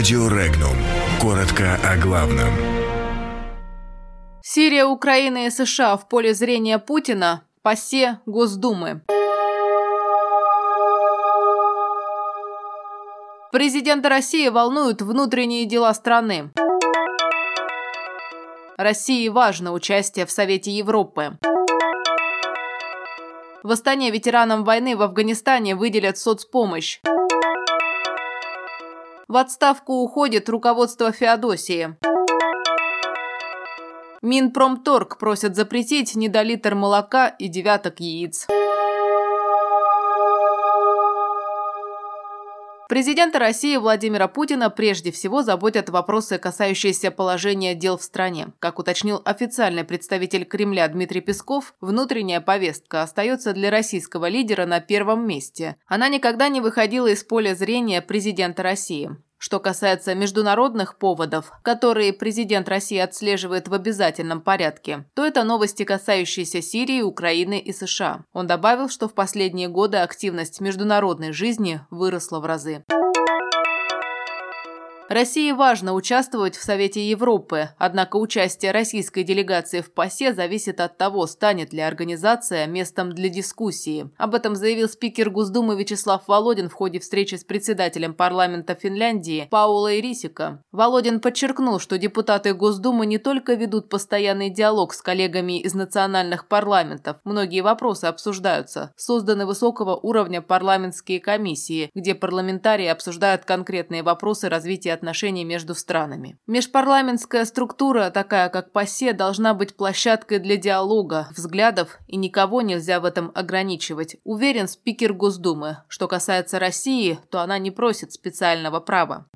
Радио Регнум. Коротко о главном. Сирия, Украина и США в поле зрения Путина. Пасе Госдумы. Президента России волнуют внутренние дела страны. России важно участие в Совете Европы. Восстание ветеранам войны в Афганистане выделят соцпомощь. В отставку уходит руководство Феодосии. Минпромторг просят запретить недолитр молока и девяток яиц. Президента России Владимира Путина прежде всего заботят вопросы, касающиеся положения дел в стране. Как уточнил официальный представитель Кремля Дмитрий Песков, внутренняя повестка остается для российского лидера на первом месте. Она никогда не выходила из поля зрения президента России. Что касается международных поводов, которые президент России отслеживает в обязательном порядке, то это новости, касающиеся Сирии, Украины и США. Он добавил, что в последние годы активность международной жизни выросла в разы. России важно участвовать в Совете Европы, однако участие российской делегации в ПАСЕ зависит от того, станет ли организация местом для дискуссии. Об этом заявил спикер Госдумы Вячеслав Володин в ходе встречи с председателем парламента Финляндии Паула Ирисика. Володин подчеркнул, что депутаты Госдумы не только ведут постоянный диалог с коллегами из национальных парламентов, многие вопросы обсуждаются. Созданы высокого уровня парламентские комиссии, где парламентарии обсуждают конкретные вопросы развития отношений между странами. Межпарламентская структура, такая как ПАСЕ, должна быть площадкой для диалога, взглядов, и никого нельзя в этом ограничивать. Уверен спикер Госдумы. Что касается России, то она не просит специального права.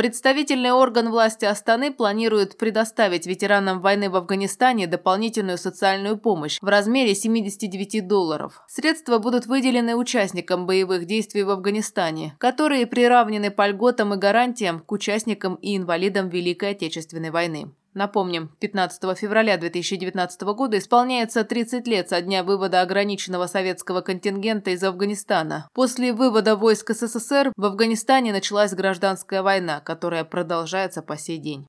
Представительный орган власти Астаны планирует предоставить ветеранам войны в Афганистане дополнительную социальную помощь в размере 79 долларов. Средства будут выделены участникам боевых действий в Афганистане, которые приравнены по льготам и гарантиям к участникам и инвалидам Великой Отечественной войны. Напомним, 15 февраля 2019 года исполняется 30 лет со дня вывода ограниченного советского контингента из Афганистана. После вывода войск СССР в Афганистане началась гражданская война, которая продолжается по сей день.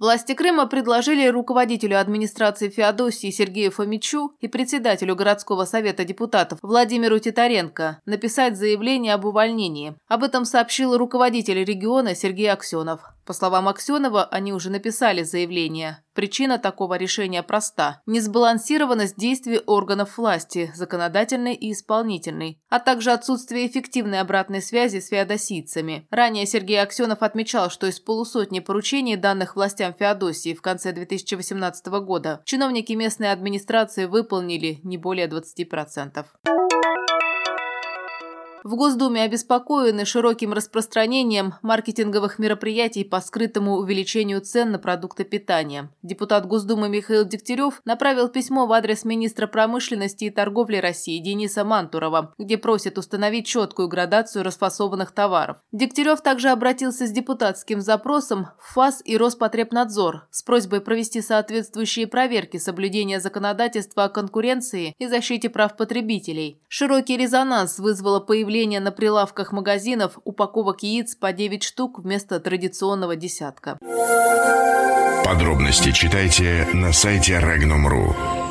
Власти Крыма предложили руководителю администрации Феодосии Сергею Фомичу и председателю городского совета депутатов Владимиру Титаренко написать заявление об увольнении. Об этом сообщил руководитель региона Сергей Аксенов. По словам Аксенова, они уже написали заявление. Причина такого решения проста – несбалансированность действий органов власти, законодательной и исполнительной, а также отсутствие эффективной обратной связи с феодосийцами. Ранее Сергей Аксенов отмечал, что из полусотни поручений, данных властям Феодосии в конце 2018 года, чиновники местной администрации выполнили не более 20%. В Госдуме обеспокоены широким распространением маркетинговых мероприятий по скрытому увеличению цен на продукты питания. Депутат Госдумы Михаил Дегтярев направил письмо в адрес министра промышленности и торговли России Дениса Мантурова, где просит установить четкую градацию расфасованных товаров. Дегтярев также обратился с депутатским запросом в ФАС и Роспотребнадзор с просьбой провести соответствующие проверки соблюдения законодательства о конкуренции и защите прав потребителей. Широкий резонанс вызвало появление появление на прилавках магазинов упаковок яиц по 9 штук вместо традиционного десятка. Подробности читайте на сайте Regnum.ru.